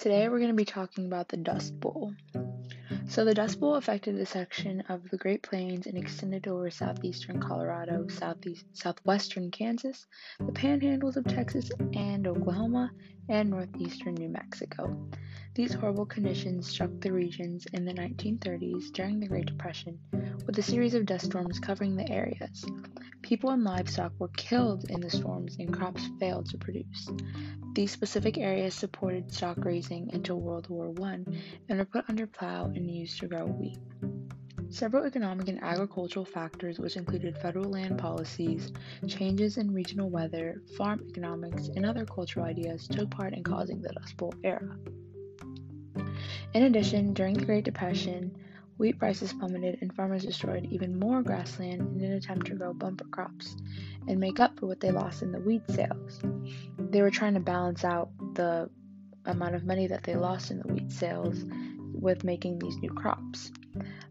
Today we're going to be talking about the Dust Bowl. So, the Dust Bowl affected a section of the Great Plains and extended over southeastern Colorado, southeast, southwestern Kansas, the panhandles of Texas and Oklahoma, and northeastern New Mexico. These horrible conditions struck the regions in the 1930s during the Great Depression, with a series of dust storms covering the areas. People and livestock were killed in the storms and crops failed to produce. These specific areas supported stock raising until World War I and were put under plow and used to grow wheat. Several economic and agricultural factors, which included federal land policies, changes in regional weather, farm economics, and other cultural ideas, took part in causing the Dust Bowl era. In addition, during the Great Depression, wheat prices plummeted and farmers destroyed even more grassland in an attempt to grow bumper crops and make up for what they lost in the wheat sales. They were trying to balance out the amount of money that they lost in the wheat sales with making these new crops.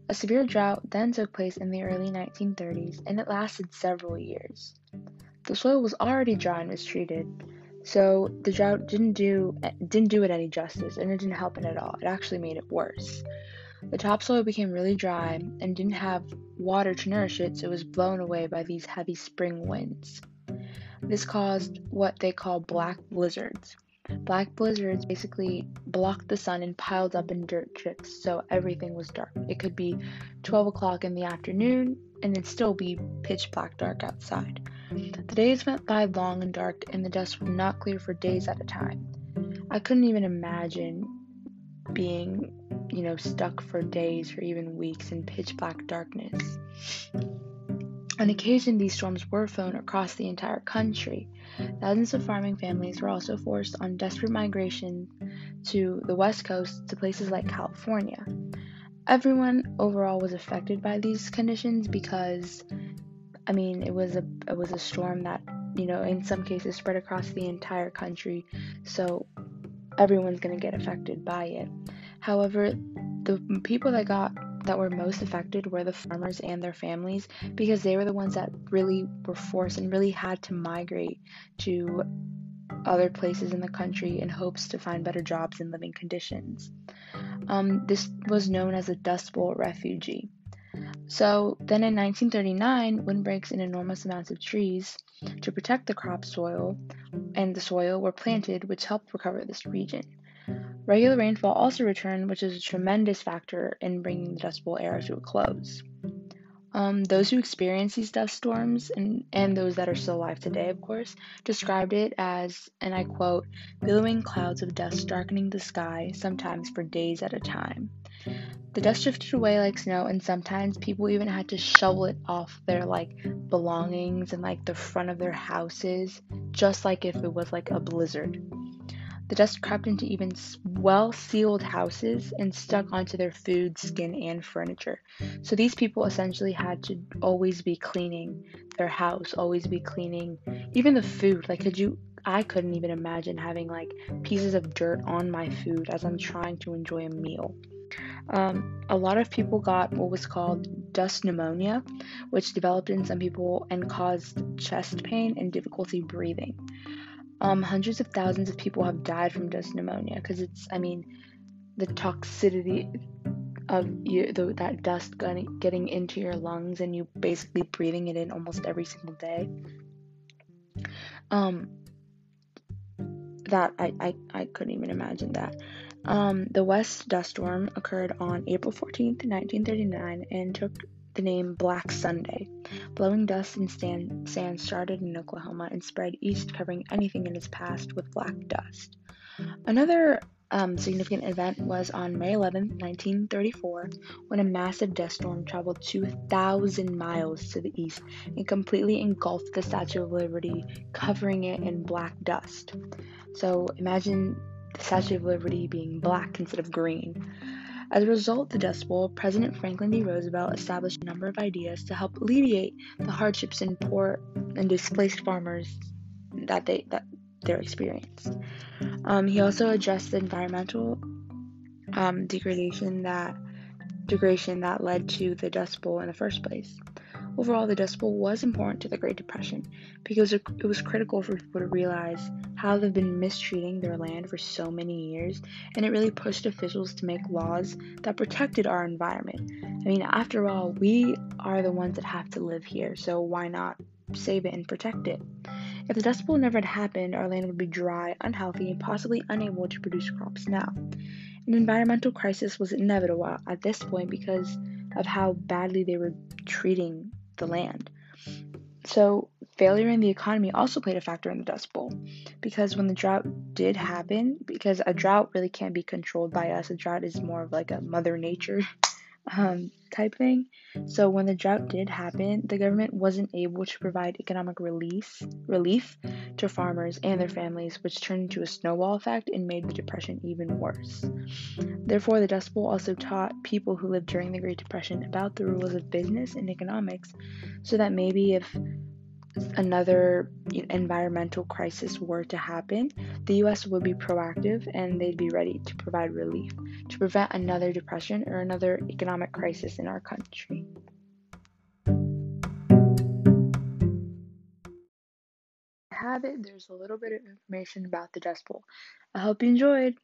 A severe drought then took place in the early 1930s and it lasted several years. The soil was already dry and mistreated, so the drought didn't do didn't do it any justice and it didn't help it at all. It actually made it worse. The topsoil became really dry and didn't have water to nourish it, so it was blown away by these heavy spring winds. This caused what they call black blizzards. Black blizzards basically blocked the sun and piled up in dirt chips, so everything was dark. It could be 12 o'clock in the afternoon and it'd still be pitch black dark outside. The days went by long and dark, and the dust would not clear for days at a time. I couldn't even imagine being, you know, stuck for days or even weeks in pitch black darkness. On occasion, these storms were flown across the entire country. Thousands of farming families were also forced on desperate migration to the west coast to places like California. Everyone overall was affected by these conditions because I mean, it was a it was a storm that you know in some cases spread across the entire country, so everyone's gonna get affected by it. However, the people that got that were most affected were the farmers and their families because they were the ones that really were forced and really had to migrate to other places in the country in hopes to find better jobs and living conditions. Um, this was known as a Dust Bowl refugee. So then in 1939, wind breaks in enormous amounts of trees to protect the crop soil and the soil were planted, which helped recover this region. Regular rainfall also returned, which is a tremendous factor in bringing the Dust Bowl era to a close. Um, those who experienced these dust storms, and, and those that are still alive today, of course, described it as, and I quote, billowing clouds of dust darkening the sky, sometimes for days at a time. The dust drifted away like snow, and sometimes people even had to shovel it off their like belongings and like the front of their houses, just like if it was like a blizzard. The dust crept into even well sealed houses and stuck onto their food, skin, and furniture. So these people essentially had to always be cleaning their house, always be cleaning even the food. Like, could you? I couldn't even imagine having like pieces of dirt on my food as I'm trying to enjoy a meal. Um, a lot of people got what was called dust pneumonia, which developed in some people and caused chest pain and difficulty breathing. Um, hundreds of thousands of people have died from dust pneumonia because it's, I mean, the toxicity of you, the, that dust getting, getting into your lungs and you basically breathing it in almost every single day. Um, that I, I, I couldn't even imagine that. Um, the West dust storm occurred on April 14th, 1939, and took the name Black Sunday. Blowing dust and sand, started in Oklahoma and spread east, covering anything in its path with black dust. Another um, significant event was on May 11, 1934, when a massive dust storm traveled 2,000 miles to the east and completely engulfed the Statue of Liberty, covering it in black dust. So imagine the Statue of Liberty being black instead of green. As a result of the Dust Bowl, President Franklin D. Roosevelt established a number of ideas to help alleviate the hardships in poor and displaced farmers that they that they're experienced. Um, he also addressed the environmental um, degradation that degradation that led to the Dust Bowl in the first place. Overall, the Dust Bowl was important to the Great Depression because it was critical for people to realize how they've been mistreating their land for so many years, and it really pushed officials to make laws that protected our environment. I mean, after all, we are the ones that have to live here, so why not save it and protect it? If the Dust Bowl never had happened, our land would be dry, unhealthy, and possibly unable to produce crops now. An environmental crisis was inevitable at this point because of how badly they were treating the land. So, failure in the economy also played a factor in the Dust Bowl because when the drought did happen, because a drought really can't be controlled by us, a drought is more of like a Mother Nature um, type thing. So when the drought did happen, the government wasn't able to provide economic release relief to farmers and their families, which turned into a snowball effect and made the depression even worse. Therefore, the Dust Bowl also taught people who lived during the Great Depression about the rules of business and economics, so that maybe if another environmental crisis were to happen, the US would be proactive and they'd be ready to provide relief to prevent another depression or another economic crisis in our country. have it, there's a little bit of information about the Dust Bowl. I hope you enjoyed.